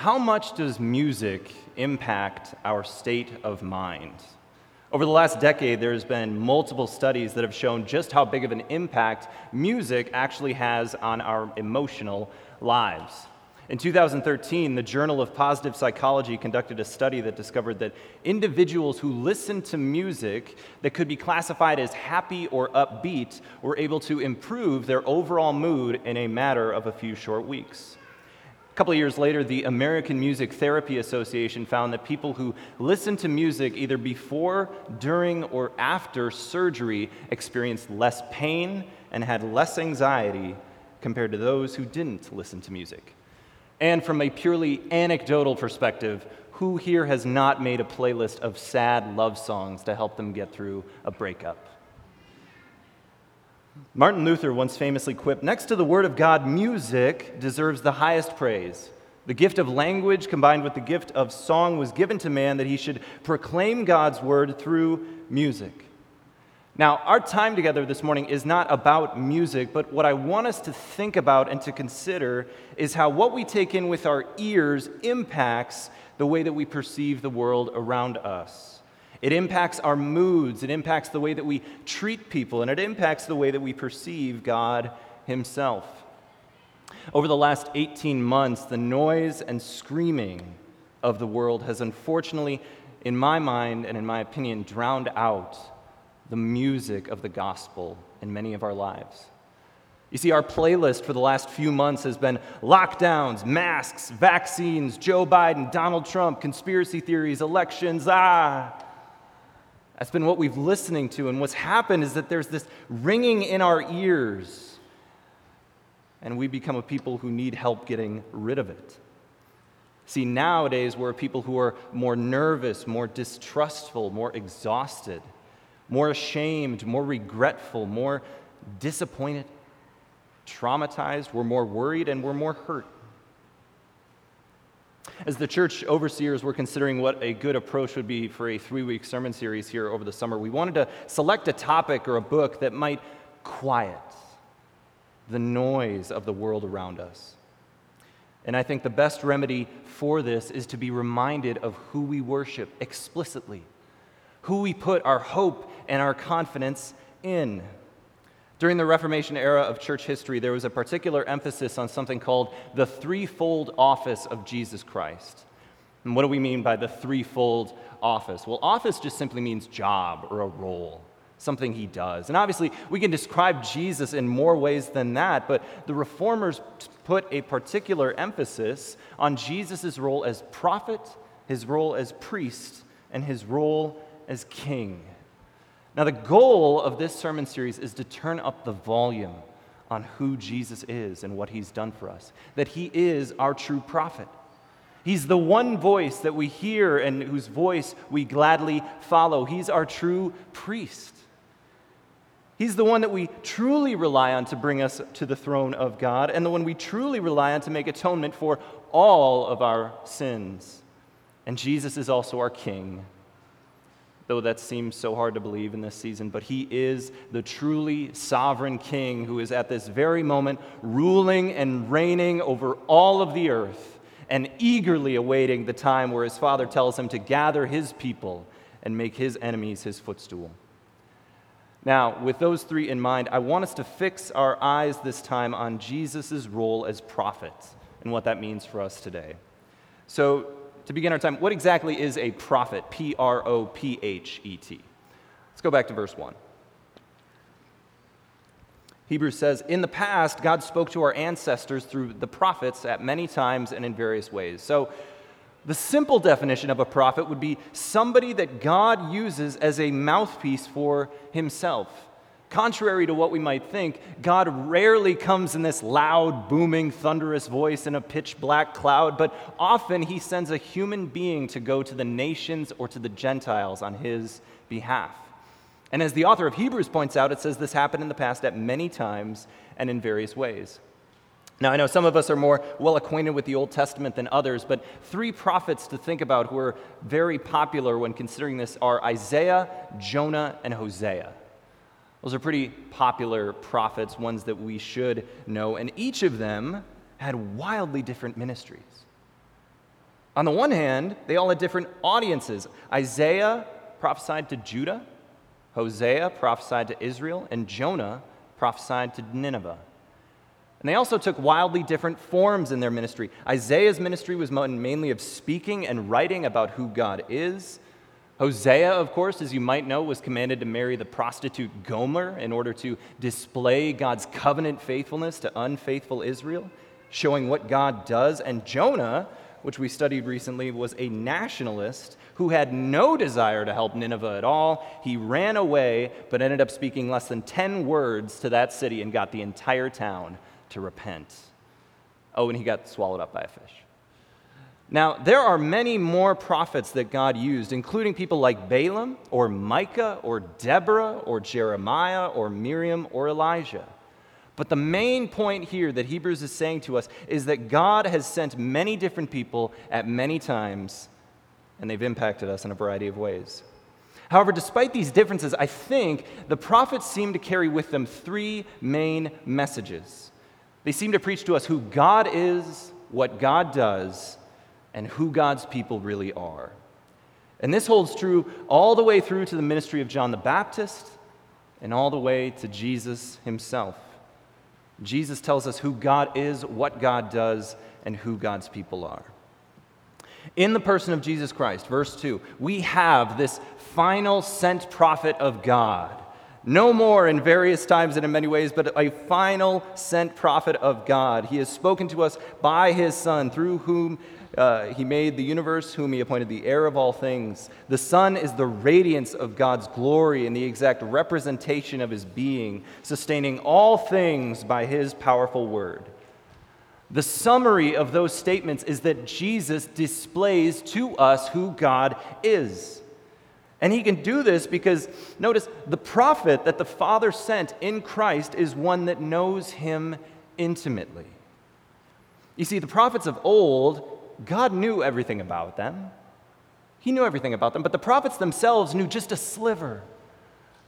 How much does music impact our state of mind? Over the last decade, there's been multiple studies that have shown just how big of an impact music actually has on our emotional lives. In 2013, the Journal of Positive Psychology conducted a study that discovered that individuals who listened to music that could be classified as happy or upbeat were able to improve their overall mood in a matter of a few short weeks. A couple years later, the American Music Therapy Association found that people who listened to music either before, during, or after surgery experienced less pain and had less anxiety compared to those who didn't listen to music. And from a purely anecdotal perspective, who here has not made a playlist of sad love songs to help them get through a breakup? Martin Luther once famously quipped Next to the Word of God, music deserves the highest praise. The gift of language combined with the gift of song was given to man that he should proclaim God's Word through music. Now, our time together this morning is not about music, but what I want us to think about and to consider is how what we take in with our ears impacts the way that we perceive the world around us. It impacts our moods, it impacts the way that we treat people, and it impacts the way that we perceive God Himself. Over the last 18 months, the noise and screaming of the world has unfortunately, in my mind and in my opinion, drowned out the music of the gospel in many of our lives. You see, our playlist for the last few months has been lockdowns, masks, vaccines, Joe Biden, Donald Trump, conspiracy theories, elections, ah. That's been what we've listening to. And what's happened is that there's this ringing in our ears, and we become a people who need help getting rid of it. See, nowadays we're people who are more nervous, more distrustful, more exhausted more ashamed, more regretful, more disappointed, traumatized, we're more worried, and we're more hurt. As the church overseers were considering what a good approach would be for a three week sermon series here over the summer, we wanted to select a topic or a book that might quiet the noise of the world around us. And I think the best remedy for this is to be reminded of who we worship explicitly who we put our hope and our confidence in. During the Reformation era of church history, there was a particular emphasis on something called the threefold office of Jesus Christ. And what do we mean by the threefold office? Well, office just simply means job or a role, something he does. And obviously, we can describe Jesus in more ways than that, but the reformers put a particular emphasis on Jesus' role as prophet, his role as priest, and his role as king. Now, the goal of this sermon series is to turn up the volume on who Jesus is and what he's done for us, that he is our true prophet. He's the one voice that we hear and whose voice we gladly follow. He's our true priest. He's the one that we truly rely on to bring us to the throne of God, and the one we truly rely on to make atonement for all of our sins. And Jesus is also our King though that seems so hard to believe in this season, but he is the truly sovereign king who is at this very moment ruling and reigning over all of the earth and eagerly awaiting the time where his father tells him to gather his people and make his enemies his footstool. Now, with those three in mind, I want us to fix our eyes this time on Jesus' role as prophet and what that means for us today. So, to begin our time, what exactly is a prophet? P R O P H E T. Let's go back to verse 1. Hebrews says, In the past, God spoke to our ancestors through the prophets at many times and in various ways. So, the simple definition of a prophet would be somebody that God uses as a mouthpiece for himself. Contrary to what we might think, God rarely comes in this loud, booming, thunderous voice in a pitch black cloud, but often he sends a human being to go to the nations or to the Gentiles on his behalf. And as the author of Hebrews points out, it says this happened in the past at many times and in various ways. Now, I know some of us are more well acquainted with the Old Testament than others, but three prophets to think about who are very popular when considering this are Isaiah, Jonah, and Hosea. Those are pretty popular prophets, ones that we should know, and each of them had wildly different ministries. On the one hand, they all had different audiences. Isaiah prophesied to Judah, Hosea prophesied to Israel, and Jonah prophesied to Nineveh. And they also took wildly different forms in their ministry. Isaiah's ministry was mainly of speaking and writing about who God is. Hosea, of course, as you might know, was commanded to marry the prostitute Gomer in order to display God's covenant faithfulness to unfaithful Israel, showing what God does. And Jonah, which we studied recently, was a nationalist who had no desire to help Nineveh at all. He ran away, but ended up speaking less than 10 words to that city and got the entire town to repent. Oh, and he got swallowed up by a fish. Now, there are many more prophets that God used, including people like Balaam, or Micah, or Deborah, or Jeremiah, or Miriam, or Elijah. But the main point here that Hebrews is saying to us is that God has sent many different people at many times, and they've impacted us in a variety of ways. However, despite these differences, I think the prophets seem to carry with them three main messages. They seem to preach to us who God is, what God does, and who God's people really are. And this holds true all the way through to the ministry of John the Baptist and all the way to Jesus himself. Jesus tells us who God is, what God does, and who God's people are. In the person of Jesus Christ, verse 2, we have this final sent prophet of God. No more in various times and in many ways, but a final sent prophet of God. He has spoken to us by his Son, through whom uh, he made the universe, whom he appointed the heir of all things. The Son is the radiance of God's glory and the exact representation of his being, sustaining all things by his powerful word. The summary of those statements is that Jesus displays to us who God is. And he can do this because, notice, the prophet that the Father sent in Christ is one that knows him intimately. You see, the prophets of old God knew everything about them. He knew everything about them, but the prophets themselves knew just a sliver,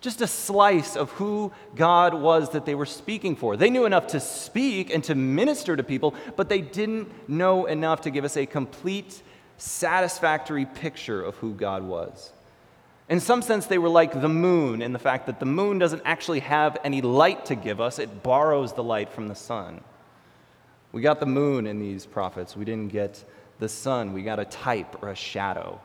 just a slice of who God was that they were speaking for. They knew enough to speak and to minister to people, but they didn't know enough to give us a complete, satisfactory picture of who God was. In some sense, they were like the moon in the fact that the moon doesn't actually have any light to give us, it borrows the light from the sun. We got the moon in these prophets, we didn't get the sun, We got a type or a shadow.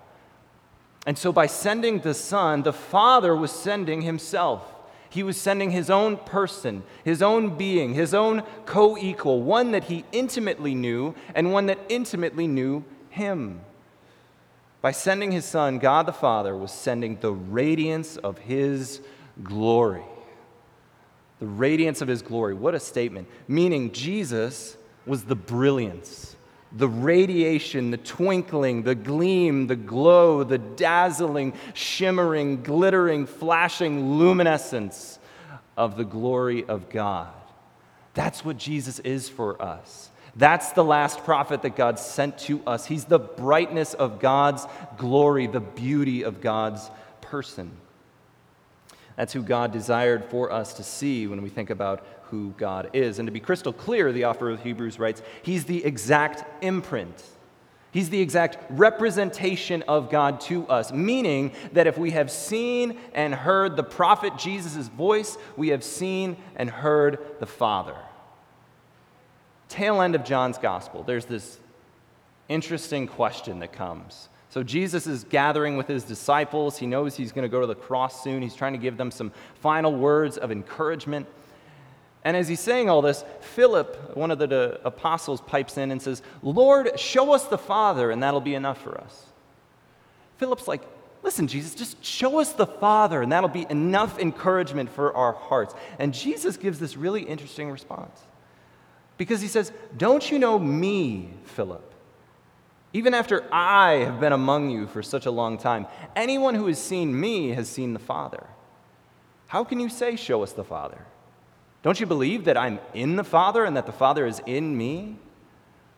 And so by sending the Son, the Father was sending Himself. He was sending His own person, His own being, His own co equal, one that He intimately knew and one that intimately knew Him. By sending His Son, God the Father was sending the radiance of His glory. The radiance of His glory. What a statement. Meaning, Jesus was the brilliance the radiation, the twinkling, the gleam, the glow, the dazzling, shimmering, glittering, flashing luminescence of the glory of God. That's what Jesus is for us. That's the last prophet that God sent to us. He's the brightness of God's glory, the beauty of God's person. That's who God desired for us to see when we think about who God is. And to be crystal clear, the author of Hebrews writes, He's the exact imprint. He's the exact representation of God to us, meaning that if we have seen and heard the prophet Jesus' voice, we have seen and heard the Father. Tail end of John's gospel, there's this interesting question that comes. So Jesus is gathering with his disciples. He knows he's going to go to the cross soon. He's trying to give them some final words of encouragement. And as he's saying all this, Philip, one of the apostles, pipes in and says, Lord, show us the Father, and that'll be enough for us. Philip's like, Listen, Jesus, just show us the Father, and that'll be enough encouragement for our hearts. And Jesus gives this really interesting response. Because he says, Don't you know me, Philip? Even after I have been among you for such a long time, anyone who has seen me has seen the Father. How can you say, Show us the Father? Don't you believe that I'm in the Father and that the Father is in me?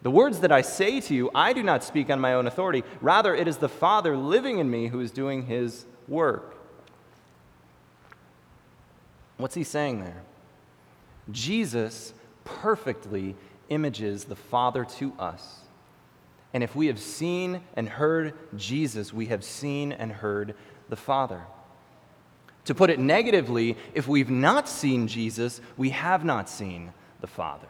The words that I say to you, I do not speak on my own authority. Rather, it is the Father living in me who is doing his work. What's he saying there? Jesus perfectly images the Father to us. And if we have seen and heard Jesus, we have seen and heard the Father. To put it negatively, if we've not seen Jesus, we have not seen the Father.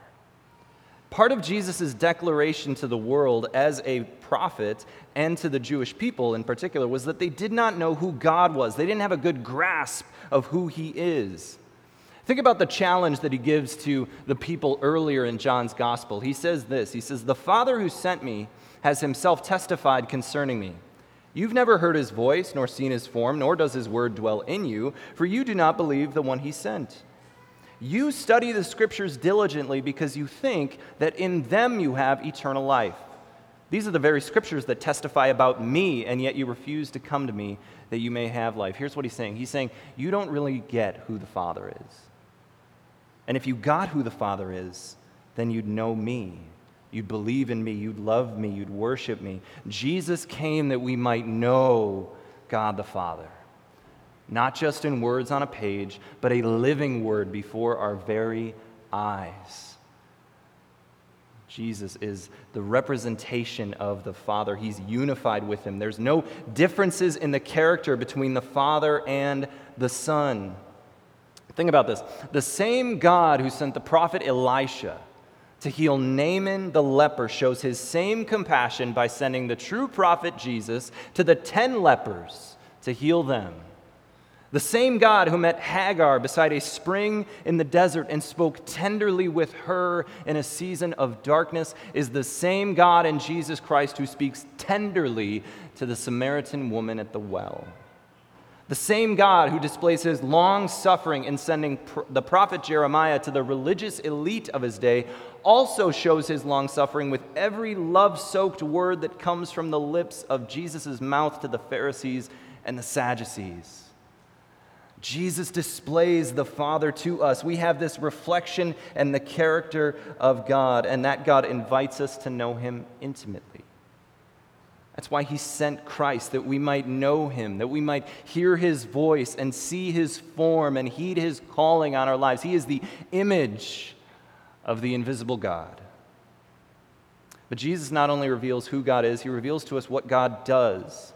Part of Jesus' declaration to the world as a prophet and to the Jewish people in particular was that they did not know who God was. They didn't have a good grasp of who he is. Think about the challenge that he gives to the people earlier in John's gospel. He says this He says, The Father who sent me has himself testified concerning me. You've never heard his voice, nor seen his form, nor does his word dwell in you, for you do not believe the one he sent. You study the scriptures diligently because you think that in them you have eternal life. These are the very scriptures that testify about me, and yet you refuse to come to me that you may have life. Here's what he's saying He's saying, You don't really get who the Father is. And if you got who the Father is, then you'd know me. You'd believe in me. You'd love me. You'd worship me. Jesus came that we might know God the Father not just in words on a page, but a living word before our very eyes. Jesus is the representation of the Father. He's unified with Him. There's no differences in the character between the Father and the Son. Think about this the same God who sent the prophet Elisha to heal Naaman the leper shows his same compassion by sending the true prophet Jesus to the ten lepers to heal them. The same God who met Hagar beside a spring in the desert and spoke tenderly with her in a season of darkness is the same God in Jesus Christ who speaks tenderly to the Samaritan woman at the well. The same God who displays his long suffering in sending pr- the prophet Jeremiah to the religious elite of his day also shows his long suffering with every love soaked word that comes from the lips of Jesus' mouth to the Pharisees and the Sadducees. Jesus displays the Father to us. We have this reflection and the character of God, and that God invites us to know Him intimately. That's why He sent Christ, that we might know Him, that we might hear His voice and see His form and heed His calling on our lives. He is the image of the invisible God. But Jesus not only reveals who God is, He reveals to us what God does.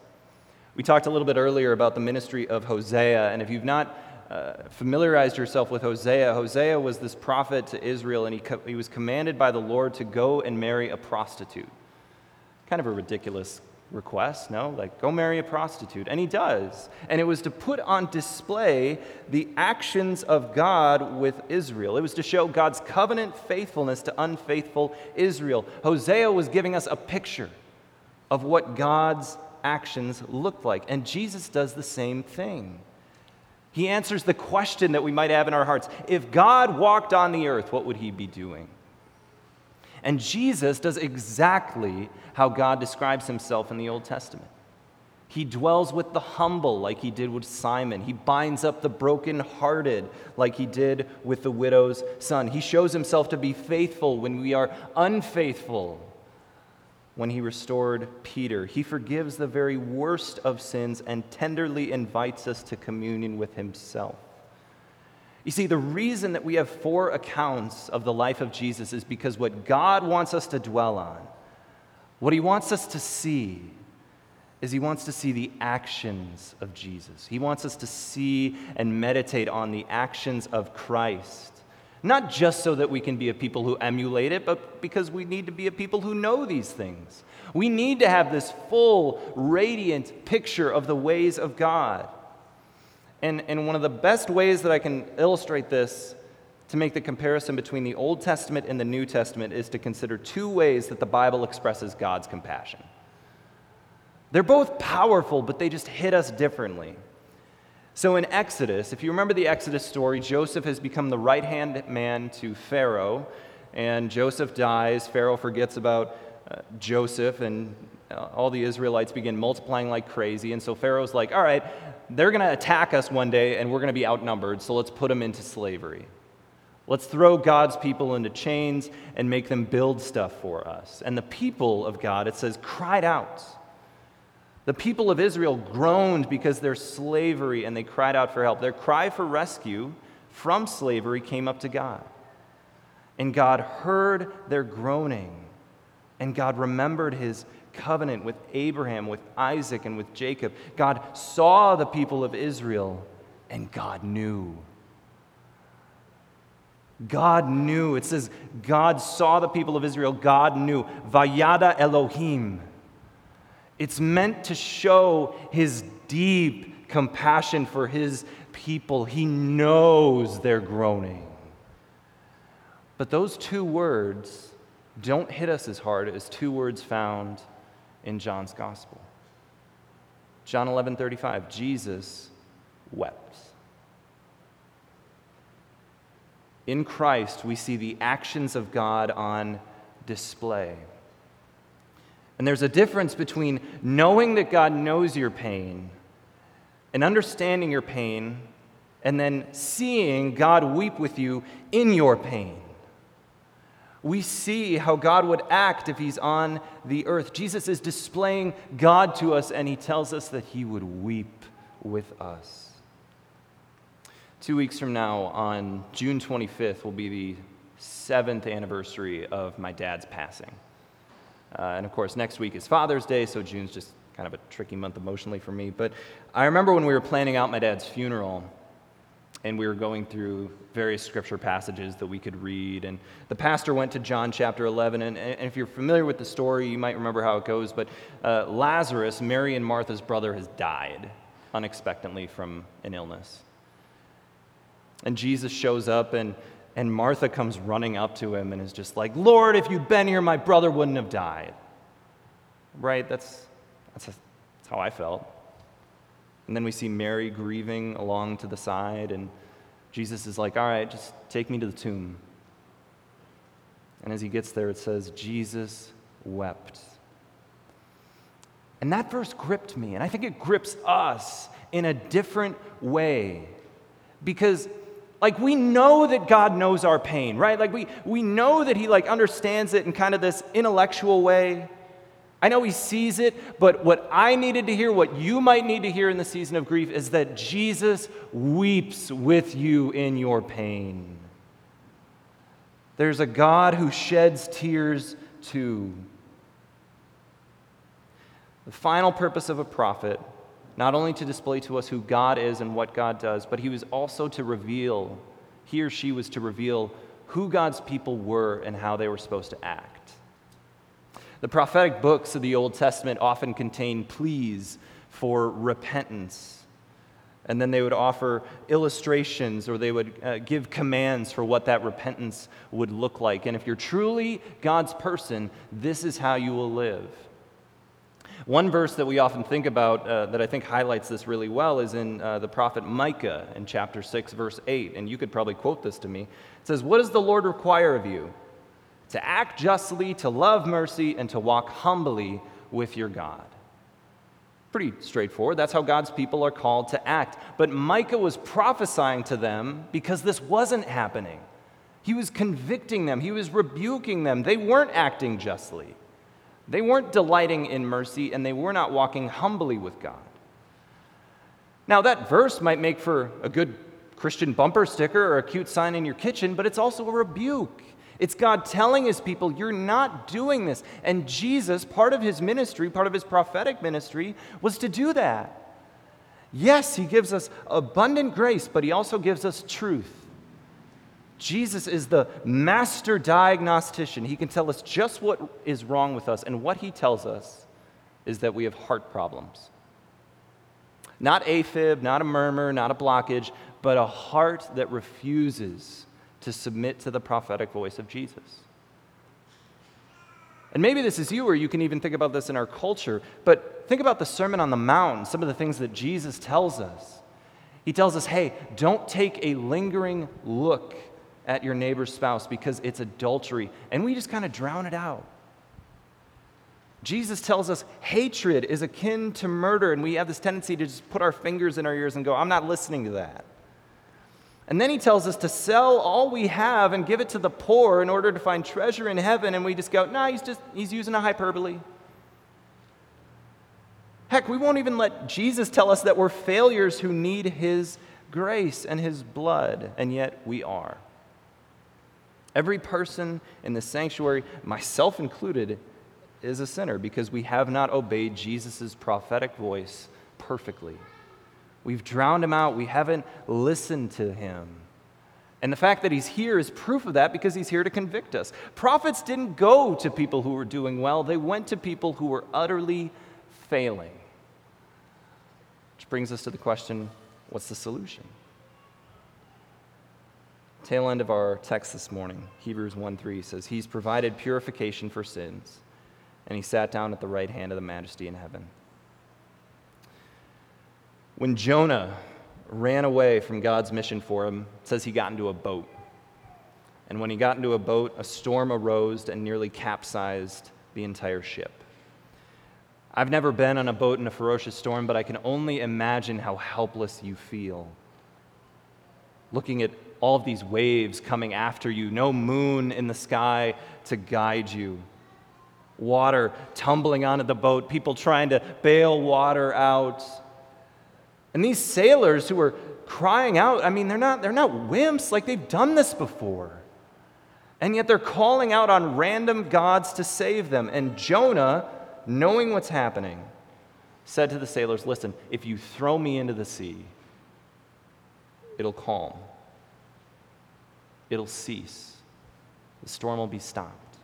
We talked a little bit earlier about the ministry of Hosea, and if you've not uh, familiarized yourself with Hosea, Hosea was this prophet to Israel, and he, co- he was commanded by the Lord to go and marry a prostitute. Kind of a ridiculous request, no? Like, go marry a prostitute. And he does. And it was to put on display the actions of God with Israel. It was to show God's covenant faithfulness to unfaithful Israel. Hosea was giving us a picture of what God's actions look like. And Jesus does the same thing. He answers the question that we might have in our hearts if God walked on the earth, what would he be doing? And Jesus does exactly how God describes himself in the Old Testament. He dwells with the humble, like he did with Simon. He binds up the brokenhearted, like he did with the widow's son. He shows himself to be faithful when we are unfaithful when he restored Peter. He forgives the very worst of sins and tenderly invites us to communion with himself. You see, the reason that we have four accounts of the life of Jesus is because what God wants us to dwell on, what he wants us to see, is he wants to see the actions of Jesus. He wants us to see and meditate on the actions of Christ. Not just so that we can be a people who emulate it, but because we need to be a people who know these things. We need to have this full, radiant picture of the ways of God. And, and one of the best ways that I can illustrate this to make the comparison between the Old Testament and the New Testament is to consider two ways that the Bible expresses God's compassion. They're both powerful, but they just hit us differently. So in Exodus, if you remember the Exodus story, Joseph has become the right hand man to Pharaoh, and Joseph dies. Pharaoh forgets about uh, Joseph, and Uh, all the Israelites begin multiplying like crazy. And so Pharaoh's like, all right, they're going to attack us one day, and we're going to be outnumbered, so let's put them into slavery. Let's throw God's people into chains and make them build stuff for us. And the people of God, it says, cried out. The people of Israel groaned because their slavery and they cried out for help. Their cry for rescue from slavery came up to God. And God heard their groaning And God remembered his covenant with Abraham, with Isaac, and with Jacob. God saw the people of Israel, and God knew. God knew. It says, God saw the people of Israel. God knew. Vayada Elohim. It's meant to show his deep compassion for his people. He knows they're groaning. But those two words don't hit us as hard as two words found in John's gospel. John 11 35, Jesus wept. In Christ, we see the actions of God on display. And there's a difference between knowing that God knows your pain and understanding your pain, and then seeing God weep with you in your pain. We see how God would act if he's on the earth. Jesus is displaying God to us, and he tells us that he would weep with us. Two weeks from now, on June 25th, will be the seventh anniversary of my dad's passing. Uh, and of course, next week is Father's Day, so June's just kind of a tricky month emotionally for me. But I remember when we were planning out my dad's funeral, and we were going through various scripture passages that we could read. And the pastor went to John chapter 11. And, and if you're familiar with the story, you might remember how it goes. But uh, Lazarus, Mary and Martha's brother, has died unexpectedly from an illness. And Jesus shows up, and, and Martha comes running up to him and is just like, Lord, if you'd been here, my brother wouldn't have died. Right? That's, that's, that's how I felt. And then we see Mary grieving along to the side, and Jesus is like, All right, just take me to the tomb. And as he gets there, it says, Jesus wept. And that verse gripped me, and I think it grips us in a different way. Because like we know that God knows our pain, right? Like we, we know that He like understands it in kind of this intellectual way. I know He sees it, but what I needed to hear, what you might need to hear in the season of grief, is that Jesus weeps with you in your pain. There's a God who sheds tears too. The final purpose of a prophet not only to display to us who God is and what God does, but he was also to reveal, he or she was to reveal who God's people were and how they were supposed to act. The prophetic books of the Old Testament often contain pleas for repentance. And then they would offer illustrations or they would uh, give commands for what that repentance would look like. And if you're truly God's person, this is how you will live. One verse that we often think about uh, that I think highlights this really well is in uh, the prophet Micah in chapter 6, verse 8. And you could probably quote this to me. It says, What does the Lord require of you? To act justly, to love mercy, and to walk humbly with your God. Pretty straightforward. That's how God's people are called to act. But Micah was prophesying to them because this wasn't happening. He was convicting them, he was rebuking them. They weren't acting justly. They weren't delighting in mercy and they were not walking humbly with God. Now, that verse might make for a good Christian bumper sticker or a cute sign in your kitchen, but it's also a rebuke. It's God telling his people, You're not doing this. And Jesus, part of his ministry, part of his prophetic ministry, was to do that. Yes, he gives us abundant grace, but he also gives us truth. Jesus is the master diagnostician. He can tell us just what is wrong with us, and what he tells us is that we have heart problems. Not AFib, not a murmur, not a blockage, but a heart that refuses to submit to the prophetic voice of Jesus. And maybe this is you, or you can even think about this in our culture, but think about the Sermon on the Mount, some of the things that Jesus tells us. He tells us, hey, don't take a lingering look at your neighbor's spouse because it's adultery. And we just kind of drown it out. Jesus tells us hatred is akin to murder, and we have this tendency to just put our fingers in our ears and go, I'm not listening to that. And then he tells us to sell all we have and give it to the poor in order to find treasure in heaven, and we just go, nah, he's just he's using a hyperbole. Heck, we won't even let Jesus tell us that we're failures who need his grace and his blood, and yet we are. Every person in the sanctuary, myself included, is a sinner because we have not obeyed Jesus' prophetic voice perfectly. We've drowned him out, we haven't listened to him. And the fact that he's here is proof of that because he's here to convict us. Prophets didn't go to people who were doing well, they went to people who were utterly failing. Which brings us to the question what's the solution? Tail end of our text this morning, Hebrews 1 3 says, He's provided purification for sins, and he sat down at the right hand of the majesty in heaven. When Jonah ran away from God's mission for him, says he got into a boat. And when he got into a boat, a storm arose and nearly capsized the entire ship. I've never been on a boat in a ferocious storm, but I can only imagine how helpless you feel. Looking at all of these waves coming after you, no moon in the sky to guide you, water tumbling onto the boat, people trying to bail water out. And these sailors who are crying out, I mean, they're not, they're not wimps, like they've done this before. And yet they're calling out on random gods to save them. And Jonah, knowing what's happening, said to the sailors, Listen, if you throw me into the sea, it'll calm, it'll cease, the storm will be stopped,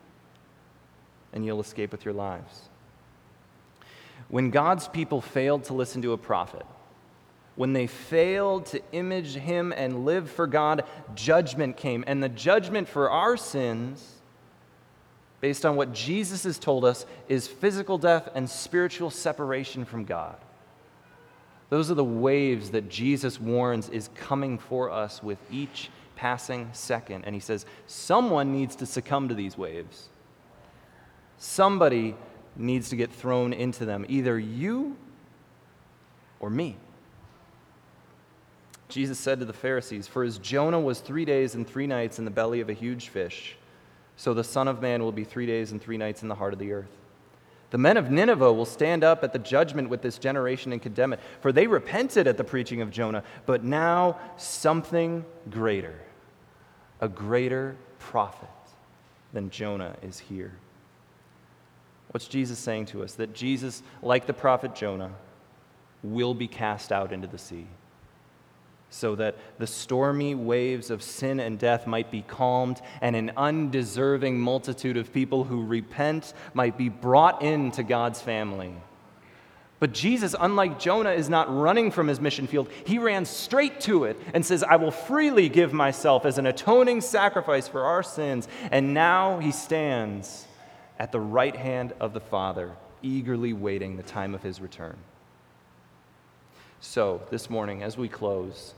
and you'll escape with your lives. When God's people failed to listen to a prophet, when they failed to image him and live for God, judgment came. And the judgment for our sins, based on what Jesus has told us, is physical death and spiritual separation from God. Those are the waves that Jesus warns is coming for us with each passing second. And he says, someone needs to succumb to these waves. Somebody needs to get thrown into them, either you or me. Jesus said to the Pharisees, For as Jonah was three days and three nights in the belly of a huge fish, so the Son of Man will be three days and three nights in the heart of the earth. The men of Nineveh will stand up at the judgment with this generation and condemn it, for they repented at the preaching of Jonah, but now something greater, a greater prophet than Jonah is here. What's Jesus saying to us? That Jesus, like the prophet Jonah, will be cast out into the sea so that the stormy waves of sin and death might be calmed, and an undeserving multitude of people who repent might be brought into God's family. But Jesus, unlike Jonah, is not running from his mission field. He ran straight to it and says, I will freely give myself as an atoning sacrifice for our sins. And now he stands at the right hand of the Father, eagerly waiting the time of his return. So, this morning, as we close,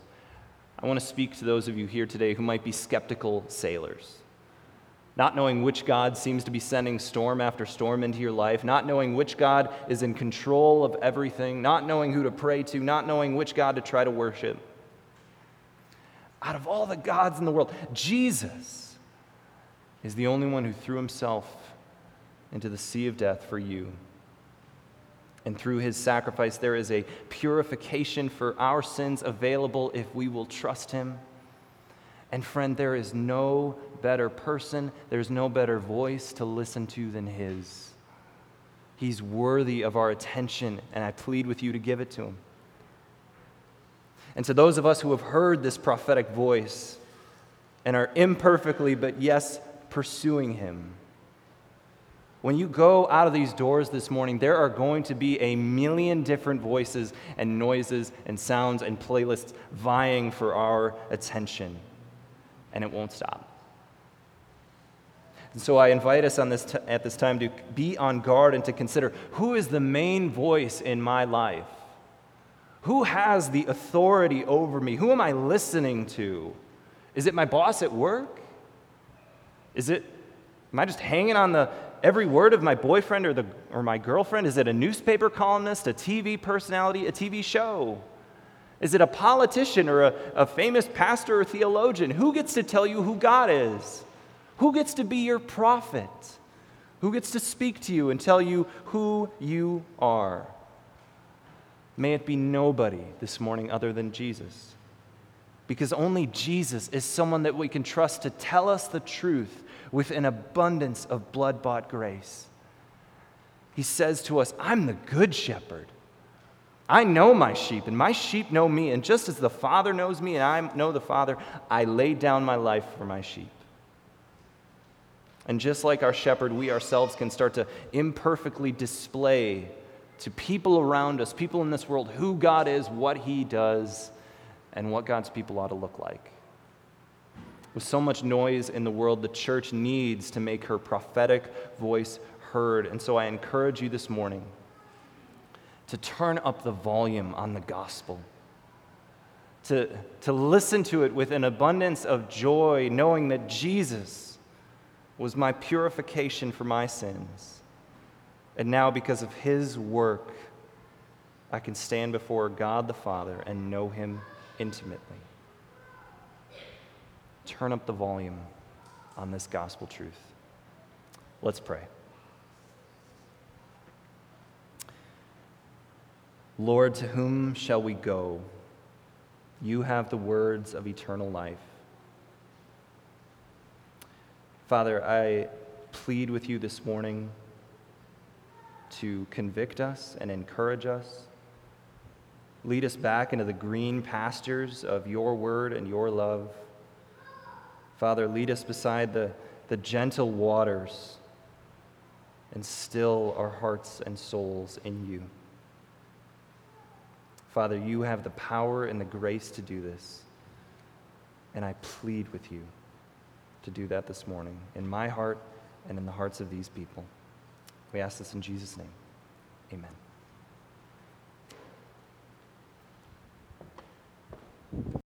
I want to speak to those of you here today who might be skeptical sailors. Not knowing which God seems to be sending storm after storm into your life, not knowing which God is in control of everything, not knowing who to pray to, not knowing which God to try to worship. Out of all the gods in the world, Jesus is the only one who threw himself into the sea of death for you. And through his sacrifice, there is a purification for our sins available if we will trust him. And friend, there is no better person, there's no better voice to listen to than his. He's worthy of our attention, and I plead with you to give it to him. And to those of us who have heard this prophetic voice and are imperfectly, but yes, pursuing him, when you go out of these doors this morning, there are going to be a million different voices and noises and sounds and playlists vying for our attention, and it won't stop. And so I invite us on this t- at this time to be on guard and to consider who is the main voice in my life? Who has the authority over me? Who am I listening to? Is it my boss at work? Is it, am I just hanging on the every word of my boyfriend or, the, or my girlfriend? Is it a newspaper columnist, a TV personality, a TV show? Is it a politician or a, a famous pastor or theologian? Who gets to tell you who God is? Who gets to be your prophet? Who gets to speak to you and tell you who you are? May it be nobody this morning other than Jesus. Because only Jesus is someone that we can trust to tell us the truth with an abundance of blood bought grace. He says to us, I'm the good shepherd. I know my sheep, and my sheep know me. And just as the Father knows me and I know the Father, I lay down my life for my sheep. And just like our shepherd, we ourselves can start to imperfectly display to people around us, people in this world, who God is, what He does, and what God's people ought to look like. With so much noise in the world, the church needs to make her prophetic voice heard. And so I encourage you this morning to turn up the volume on the gospel, to, to listen to it with an abundance of joy, knowing that Jesus was my purification for my sins. And now, because of his work, I can stand before God the Father and know him intimately. Turn up the volume on this gospel truth. Let's pray. Lord, to whom shall we go? You have the words of eternal life. Father, I plead with you this morning to convict us and encourage us. Lead us back into the green pastures of your word and your love. Father, lead us beside the, the gentle waters and still our hearts and souls in you. Father, you have the power and the grace to do this. And I plead with you to do that this morning in my heart and in the hearts of these people. We ask this in Jesus' name. Amen.